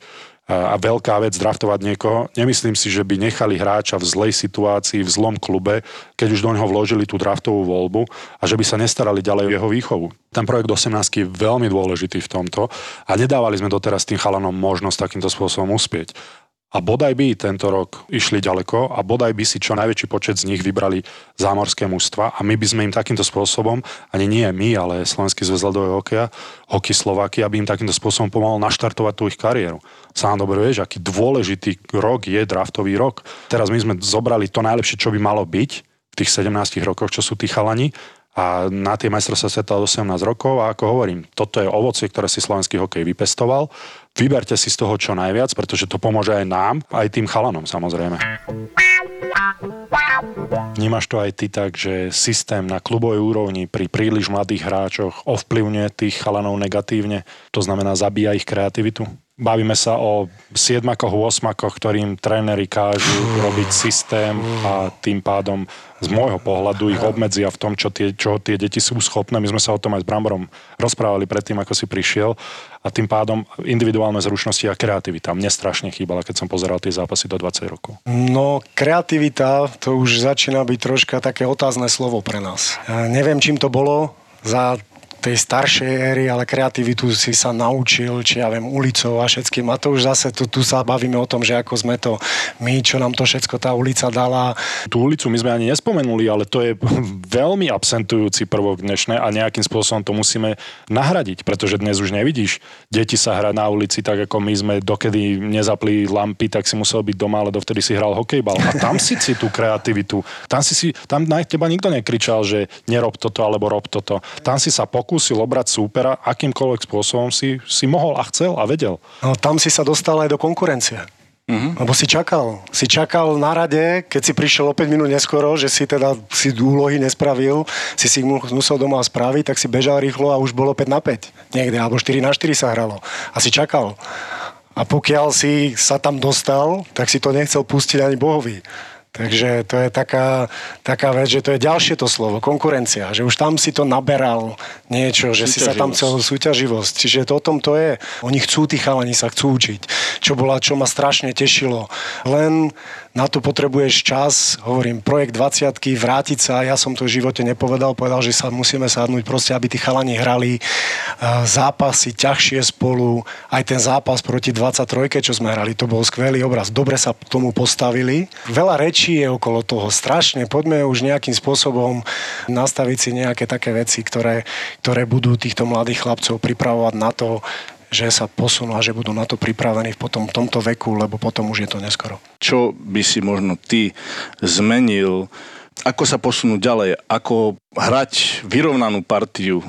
B: a veľká vec draftovať niekoho. Nemyslím si, že by nechali hráča v zlej situácii, v zlom klube, keď už do neho vložili tú draftovú voľbu a že by sa nestarali ďalej o jeho výchovu. Ten projekt 18 je veľmi dôležitý v tomto a nedávali sme doteraz tým chalanom možnosť takýmto spôsobom uspieť a bodaj by tento rok išli ďaleko a bodaj by si čo najväčší počet z nich vybrali zámorské mužstva a my by sme im takýmto spôsobom, ani nie my, ale Slovenský zväz ľadového hokeja, Hoky Slováky, aby im takýmto spôsobom pomohol naštartovať tú ich kariéru. Sám dobre vieš, aký dôležitý rok je draftový rok. Teraz my sme zobrali to najlepšie, čo by malo byť v tých 17 rokoch, čo sú tí chalani a na tie majstrovstvá sveta 18 rokov a ako hovorím, toto je ovocie, ktoré si slovenský hokej vypestoval. Vyberte si z toho čo najviac, pretože to pomôže aj nám, aj tým chalanom samozrejme. Vnímaš to aj ty tak, že systém na klubovej úrovni pri príliš mladých hráčoch ovplyvňuje tých chalanov negatívne? To znamená, zabíja ich kreativitu? Bavíme sa o siedmakoch, 8 ktorým tréneri kážu robiť systém a tým pádom z môjho pohľadu ich obmedzia v tom, čo tie, čo tie deti sú schopné. My sme sa o tom aj s Bramborom rozprávali predtým, ako si prišiel a tým pádom individuálne zručnosti a kreativita. Mne strašne chýbala, keď som pozeral tie zápasy do 20 rokov.
D: No, kreativita, to už začína byť troška také otázne slovo pre nás. Ja neviem, čím to bolo za tej staršej éry, ale kreativitu si sa naučil, či ja viem, ulicou a všetkým. A to už zase, tu, tu sa bavíme o tom, že ako sme to my, čo nám to všetko tá ulica dala.
B: Tú ulicu my sme ani nespomenuli, ale to je (laughs) veľmi absentujúci prvok dnešné a nejakým spôsobom to musíme nahradiť, pretože dnes už nevidíš deti sa hrať na ulici tak, ako my sme dokedy nezapli lampy, tak si musel byť doma, ale dovtedy si hral hokejbal. A tam si si tú kreativitu, tam si si, tam na teba nikto nekričal, že nerob toto alebo rob toto. Tam si sa pokúsil pokúsil obrať súpera akýmkoľvek spôsobom si, si mohol a chcel a vedel.
D: No, tam si sa dostal aj do konkurencie. Mm-hmm. Lebo si čakal. Si čakal na rade, keď si prišiel o 5 minút neskoro, že si teda si úlohy nespravil, si si musel doma spraviť, tak si bežal rýchlo a už bolo 5 na 5. Niekde, alebo 4 na 4 sa hralo. A si čakal. A pokiaľ si sa tam dostal, tak si to nechcel pustiť ani Bohovi. Takže to je taká, taká vec, že to je ďalšie to slovo, konkurencia, že už tam si to naberal niečo, že si sa tam chcel súťaživosť. Čiže to o tom to je. Oni chcú, tí chalani sa chcú učiť, čo, bola, čo ma strašne tešilo. Len na to potrebuješ čas, hovorím, projekt 20 vrátiť sa, ja som to v živote nepovedal, povedal, že sa musíme sadnúť proste, aby tí chalani hrali zápasy ťažšie spolu, aj ten zápas proti 23, čo sme hrali, to bol skvelý obraz, dobre sa tomu postavili. Veľa rečí je okolo toho, strašne, poďme už nejakým spôsobom nastaviť si nejaké také veci, ktoré, ktoré budú týchto mladých chlapcov pripravovať na to, že sa posunú a že budú na to pripravení v potom tomto veku, lebo potom už je to neskoro.
A: Čo by si možno ty zmenil, ako sa posunúť ďalej, ako hrať vyrovnanú partiu,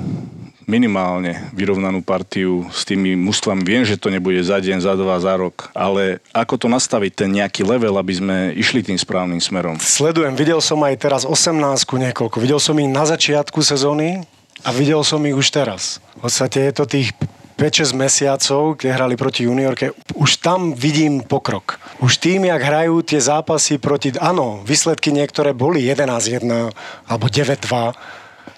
A: minimálne vyrovnanú partiu s tými mústvami. Viem, že to nebude za deň, za dva, za rok, ale ako to nastaviť, ten nejaký level, aby sme išli tým správnym smerom?
D: Sledujem, videl som aj teraz 18 niekoľko. Videl som ich na začiatku sezóny a videl som ich už teraz. V podstate je to tých 5-6 mesiacov, keď hrali proti juniorke, už tam vidím pokrok. Už tým, jak hrajú tie zápasy proti... Áno, výsledky niektoré boli 11-1 alebo 9-2,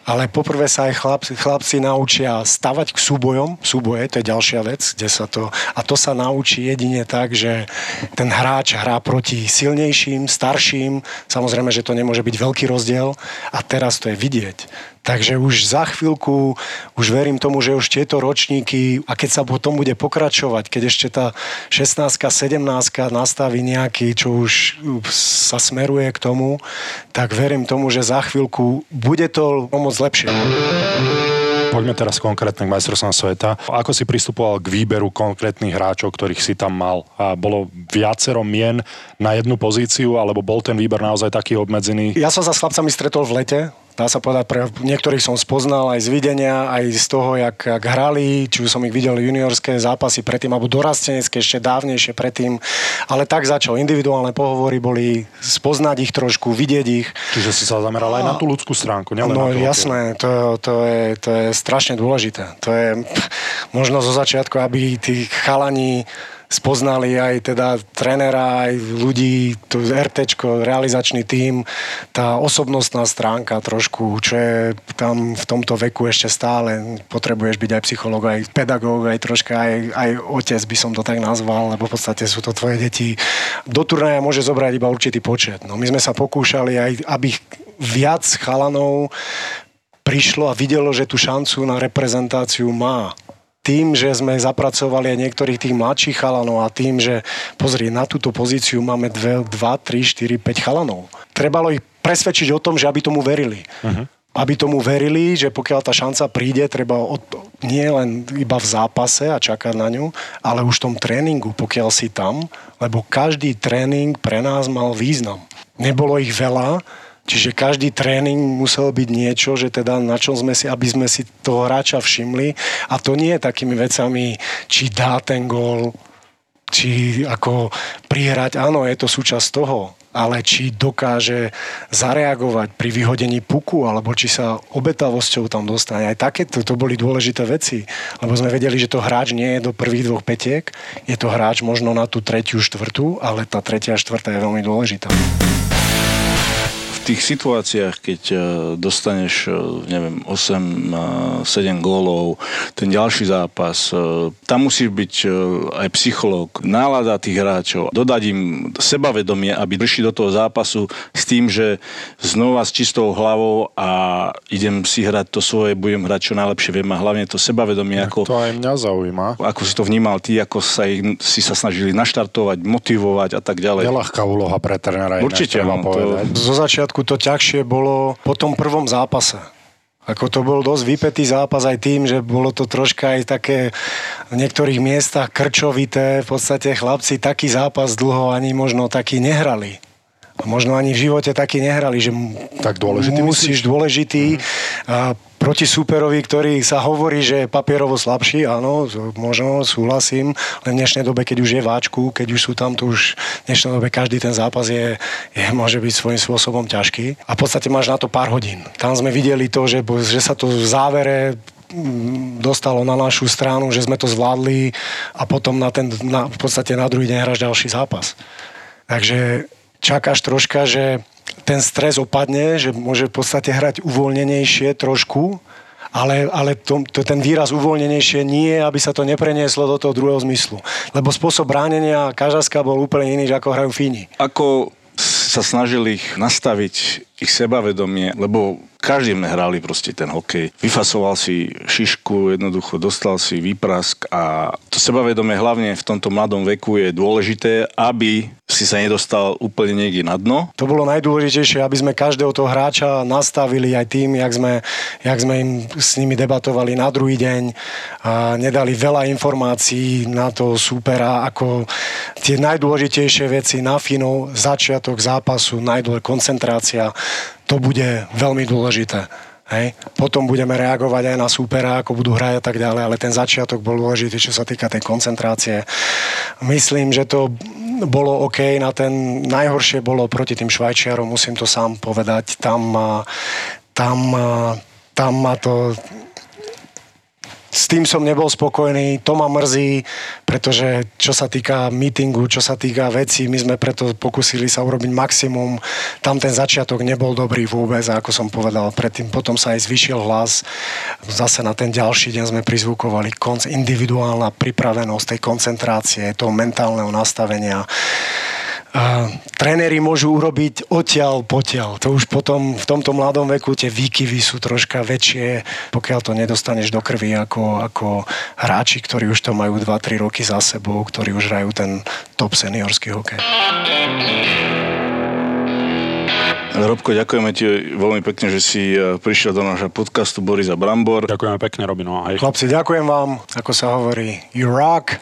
D: ale poprvé sa aj chlapci, chlapci naučia stavať k súbojom. Súboje, to je ďalšia vec, kde sa to... A to sa naučí jedine tak, že ten hráč hrá proti silnejším, starším. Samozrejme, že to nemôže byť veľký rozdiel. A teraz to je vidieť. Takže už za chvíľku, už verím tomu, že už tieto ročníky, a keď sa potom bude pokračovať, keď ešte tá 16 17 nastaví nejaký, čo už sa smeruje k tomu, tak verím tomu, že za chvíľku bude to o moc lepšie.
B: Poďme teraz konkrétne k majstrovstvám sveta. Ako si pristupoval k výberu konkrétnych hráčov, ktorých si tam mal? A bolo viacero mien na jednu pozíciu, alebo bol ten výber naozaj taký obmedzený?
D: Ja som sa s chlapcami stretol v lete, dá sa povedať, pre niektorých som spoznal aj z videnia, aj z toho, jak, jak hrali, či už som ich videl juniorské zápasy predtým, alebo dorastenecké ešte dávnejšie predtým, ale tak začal. Individuálne pohovory boli spoznať ich trošku, vidieť ich.
B: Čiže si sa zameral aj na tú ľudskú stránku, nielen
D: No
B: na tú
D: jasné, to, to, je, to je strašne dôležité. To je možno zo začiatku, aby tí chalani spoznali aj teda trénera, aj ľudí, to RT, realizačný tím, tá osobnostná stránka trošku, čo je tam v tomto veku ešte stále. Potrebuješ byť aj psychológ, aj pedagóg, aj troška aj, aj otec by som to tak nazval, lebo v podstate sú to tvoje deti. Do turnaja môže zobrať iba určitý počet. No my sme sa pokúšali aj, aby viac chalanov prišlo a videlo, že tú šancu na reprezentáciu má tým, že sme zapracovali aj niektorých tých mladších chalanov a tým, že pozri, na túto pozíciu máme 2, 3, 4, 5 chalanov. Trebalo ich presvedčiť o tom, že aby tomu verili. Uh-huh. Aby tomu verili, že pokiaľ tá šanca príde, treba od, nie len iba v zápase a čakať na ňu, ale už v tom tréningu, pokiaľ si tam, lebo každý tréning pre nás mal význam. Nebolo ich veľa, Čiže každý tréning musel byť niečo, že teda na čom sme si, aby sme si toho hráča všimli. A to nie je takými vecami, či dá ten gól, či ako prihrať. Áno, je to súčasť toho ale či dokáže zareagovať pri vyhodení puku, alebo či sa obetavosťou tam dostane. Aj takéto to boli dôležité veci, lebo sme vedeli, že to hráč nie je do prvých dvoch petiek, je to hráč možno na tú tretiu, štvrtú, ale tá tretia štvrtá je veľmi dôležitá
A: tých situáciách, keď e, dostaneš, e, neviem, 8, 7 e, gólov, ten ďalší zápas, tam musí byť aj psychológ, nálada tých hráčov, dodať im sebavedomie, aby prišli do toho zápasu s tým, že znova s čistou hlavou a idem si hrať to svoje, budem hrať čo najlepšie viem a hlavne to sebavedomie.
B: ako, to aj mňa zaujíma.
A: Ako si to vnímal ty, ako sa ich, si sa snažili naštartovať, motivovať a tak ďalej.
B: Nelahká úloha pre trénera.
A: Určite, no,
D: to... Zo začiatku začiatku to ťažšie bolo po tom prvom zápase. Ako to bol dosť vypetý zápas aj tým, že bolo to troška aj také v niektorých miestach krčovité. V podstate chlapci taký zápas dlho ani možno taký nehrali. A možno ani v živote taký nehrali, že
B: tak dôležitý
D: musíš myslíš? dôležitý a proti súperovi, ktorý sa hovorí, že je papierovo slabší, áno, možno súhlasím, len v dnešnej dobe, keď už je váčku, keď už sú tam, tu už v dnešnej dobe každý ten zápas je, je, môže byť svojím spôsobom ťažký. A v podstate máš na to pár hodín. Tam sme videli to, že, že sa to v závere mm, dostalo na našu stranu, že sme to zvládli a potom na ten, na, v podstate na druhý deň hráš ďalší zápas. Takže čakáš troška, že ten stres opadne, že môže v podstate hrať uvoľnenejšie trošku ale, ale to, to, ten výraz uvoľnenejšie nie aby sa to neprenieslo do toho druhého zmyslu. Lebo spôsob bránenia Kažaska bol úplne iný, ako hrajú Fíni.
A: Ako sa snažili ich nastaviť ich sebavedomie, lebo každý sme hrali proste ten hokej. Vyfasoval si šišku, jednoducho dostal si výprask a to sebavedomie hlavne v tomto mladom veku je dôležité, aby si sa nedostal úplne niekde na dno.
D: To bolo najdôležitejšie, aby sme každého toho hráča nastavili aj tým, jak sme, jak sme im s nimi debatovali na druhý deň a nedali veľa informácií na to supera, ako tie najdôležitejšie veci na Finov, začiatok zápasu, najdôležitejšia koncentrácia, to bude veľmi dôležité. Hej. Potom budeme reagovať aj na súpera, ako budú hrať a tak ďalej, ale ten začiatok bol dôležitý, čo sa týka tej koncentrácie. Myslím, že to bolo OK, na ten najhoršie bolo proti tým Švajčiarom, musím to sám povedať. Tam, tam, tam ma to s tým som nebol spokojný, to ma mrzí, pretože čo sa týka meetingu, čo sa týka vecí, my sme preto pokusili sa urobiť maximum. Tam ten začiatok nebol dobrý vôbec ako som povedal predtým, potom sa aj zvyšil hlas. Zase na ten ďalší deň sme prizvukovali individuálna pripravenosť tej koncentrácie, toho mentálneho nastavenia a tréneri môžu urobiť odtiaľ potiaľ. To už potom v tomto mladom veku tie výkyvy sú troška väčšie, pokiaľ to nedostaneš do krvi ako, ako hráči, ktorí už to majú 2-3 roky za sebou, ktorí už hrajú ten top seniorský hokej.
A: Robko, ďakujeme ti veľmi pekne, že si e, prišiel do nášho podcastu Borisa Brambor.
B: Ďakujeme pekne, Robino. Aj.
D: Chlapci, ďakujem vám, ako sa hovorí, you rock.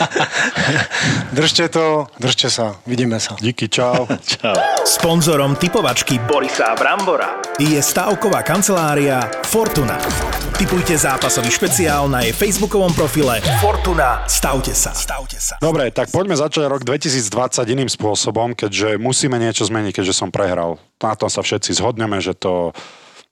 D: (laughs) držte to, držte sa, vidíme sa.
B: Díky, čau. (laughs)
A: Čau.
E: Sponzorom typovačky Borisa Brambora je stavková kancelária Fortuna. Typujte zápasový špeciál na jej facebookovom profile Fortuna. Stavte sa. Stavte sa.
B: Dobre, tak poďme začať rok 2020 iným spôsobom, keďže musíme niečo zmeniť, keďže som prehral. Na tom sa všetci zhodneme, že to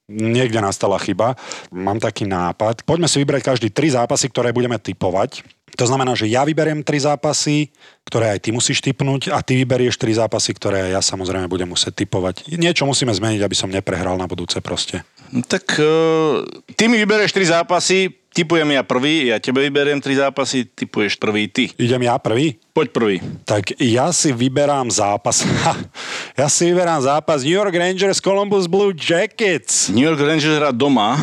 B: niekde nastala chyba. Mám taký nápad. Poďme si vybrať každý tri zápasy, ktoré budeme typovať. To znamená, že ja vyberiem tri zápasy, ktoré aj ty musíš typnúť a ty vyberieš tri zápasy, ktoré ja samozrejme budem musieť typovať. Niečo musíme zmeniť, aby som neprehral na budúce proste.
A: No tak uh, ty mi vyberieš tri zápasy, typujem ja prvý, ja tebe vyberiem tri zápasy, typuješ prvý ty.
B: Idem ja prvý?
A: Poď prvý.
B: Tak ja si vyberám zápas. (laughs) ja si vyberám zápas New York Rangers Columbus Blue Jackets.
A: New York Rangers hrá doma.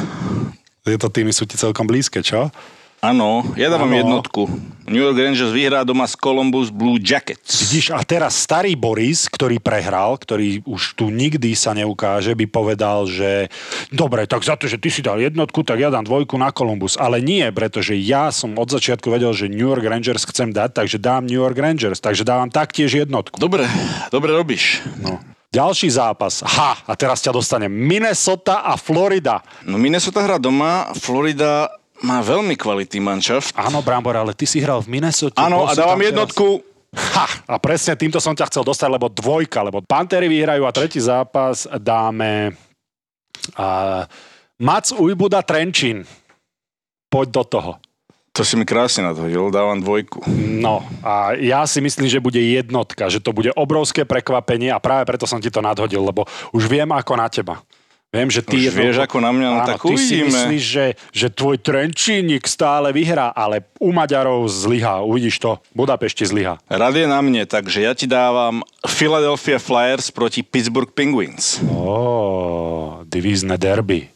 B: Tieto týmy sú ti celkom blízke, čo?
A: Áno, ja dávam
B: Áno.
A: jednotku. New York Rangers vyhrá doma s Columbus Blue Jackets.
B: Vidíš, a teraz starý Boris, ktorý prehral, ktorý už tu nikdy sa neukáže, by povedal, že dobre, tak za to, že ty si dal jednotku, tak ja dám dvojku na Columbus. Ale nie, pretože ja som od začiatku vedel, že New York Rangers chcem dať, takže dám New York Rangers. Takže dávam taktiež jednotku.
A: Dobre, dobre robíš.
B: No. Ďalší zápas. Ha, a teraz ťa dostane Minnesota a Florida.
A: No Minnesota hrá doma, Florida má veľmi kvalitný manšaft.
B: Áno, Brambor, ale ty si hral v Minnesota.
A: Áno, a dávam
B: teraz-
A: jednotku.
B: Ha, a presne týmto som ťa chcel dostať, lebo dvojka, lebo Pantery vyhrajú a tretí zápas dáme a, Mac Ujbuda Trenčín. Poď do toho.
A: To si mi krásne nadhodil, dávam dvojku.
B: No a ja si myslím, že bude jednotka, že to bude obrovské prekvapenie a práve preto som ti to nadhodil, lebo už viem ako na teba. Viem, že ty
A: Už vieš ako na mňa, no
B: Áno,
A: tak
B: ty si myslíš, že, že tvoj Trenčínik stále vyhrá, ale u Maďarov zlyhá. Uvidíš to. Budapešti zlyhá.
A: Rad je na mne, takže ja ti dávam Philadelphia Flyers proti Pittsburgh Penguins.
B: Ó, divízne derby.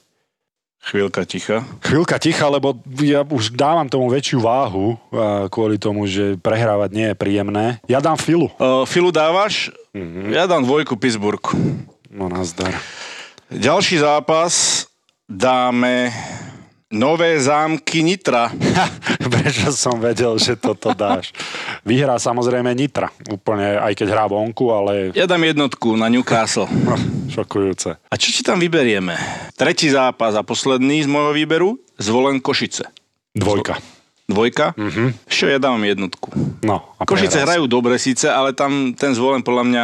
A: Chvíľka ticha.
B: Chvíľka ticha, lebo ja už dávam tomu väčšiu váhu a kvôli tomu, že prehrávať nie je príjemné. Ja dám Filu.
A: Uh, Filu dávaš? Ja dám dvojku Pittsburgh.
B: No nazdar.
A: Ďalší zápas dáme Nové zámky Nitra.
B: Prečo som vedel, že toto dáš? Vyhrá samozrejme Nitra. Úplne, aj keď hrá vonku, ale
A: Ja dám jednotku na Newcastle.
B: no, šokujúce.
A: A čo ti tam vyberieme? Tretí zápas a posledný z môjho výberu? Zvolen Košice.
B: Dvojka.
A: Dvojka? Mm-hmm. Ešte ja dávam jednotku.
B: No, a
A: Košice hrajú dobre síce, ale tam ten zvolen podľa mňa,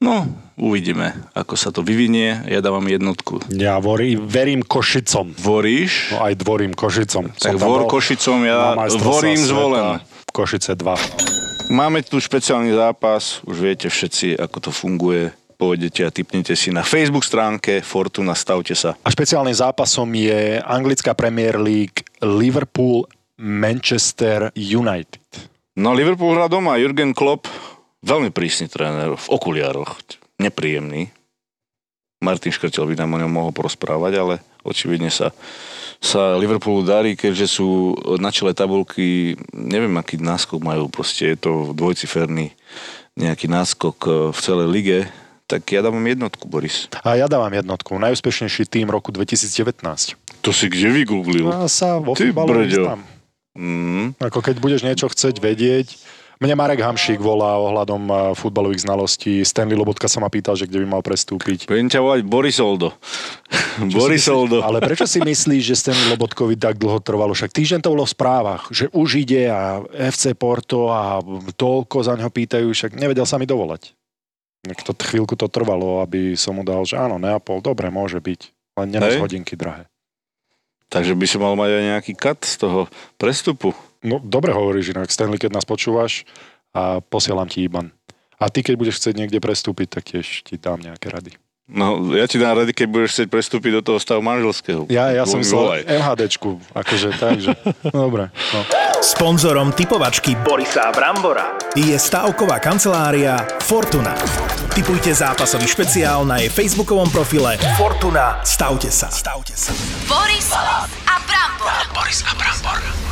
A: no, uvidíme, ako sa to vyvinie. Ja dávam jednotku.
B: Ja vorí, verím Košicom.
A: Voríš?
B: No aj dvorím Košicom.
A: Tak
B: Som
A: vor Košicom, ja vorím zvolen.
B: Košice 2.
A: Máme tu špeciálny zápas, už viete všetci, ako to funguje. pôjdete a typnete si na Facebook stránke Fortuna, stavte sa.
B: A špeciálnym zápasom je anglická Premier League Liverpool Manchester United.
A: No Liverpool hrá doma, Jurgen Klopp, veľmi prísny tréner, v okuliároch, nepríjemný. Martin Škrtel by nám o ňom mohol porozprávať, ale očividne sa, sa Liverpoolu darí, keďže sú na čele tabulky, neviem aký náskok majú, proste je to dvojciferný nejaký náskok eh, v celej lige, tak ja dávam jednotku, Boris.
B: A ja dávam jednotku. Najúspešnejší tým roku 2019.
A: To si kde vygooglil?
B: Ja sa vo
A: Ty brďo. Mm.
B: Ako keď budeš niečo chcieť vedieť, mne Marek Hamšík volá ohľadom a, futbalových znalostí. Stanley Lobotka sa ma pýtal, že kde by mal prestúpiť.
A: Budem ťa volať Borisoldo. Borisoldo.
B: Ale prečo si myslíš, že Stanley Lobotkovi tak dlho trvalo? Však týždeň to bolo v správach, že už ide a FC Porto a toľko za ňo pýtajú, však nevedel sa mi dovolať. To chvíľku to trvalo, aby som mu dal, že áno, Neapol, dobre, môže byť. Len nenos hodinky drahé.
A: Takže by si mal mať aj nejaký kat z toho prestupu.
B: No, dobre hovoríš inak, Stanley, keď nás počúvaš a posielam ti IBAN. A ty, keď budeš chcieť niekde prestúpiť, tak tiež ti dám nejaké rady.
A: No, ja ti dám rady, keď budeš chcieť prestúpiť do toho stavu manželského.
B: Ja, ja som myslel MHDčku, akože, takže, no, dobre. No.
E: Sponzorom typovačky Borisa Brambora je stavková kancelária Fortuna. Typujte zápasový špeciál na jej facebookovom profile Fortuna. Stavte sa. Stavte sa.
C: Boris a Brambor.
E: Boris a Brambor.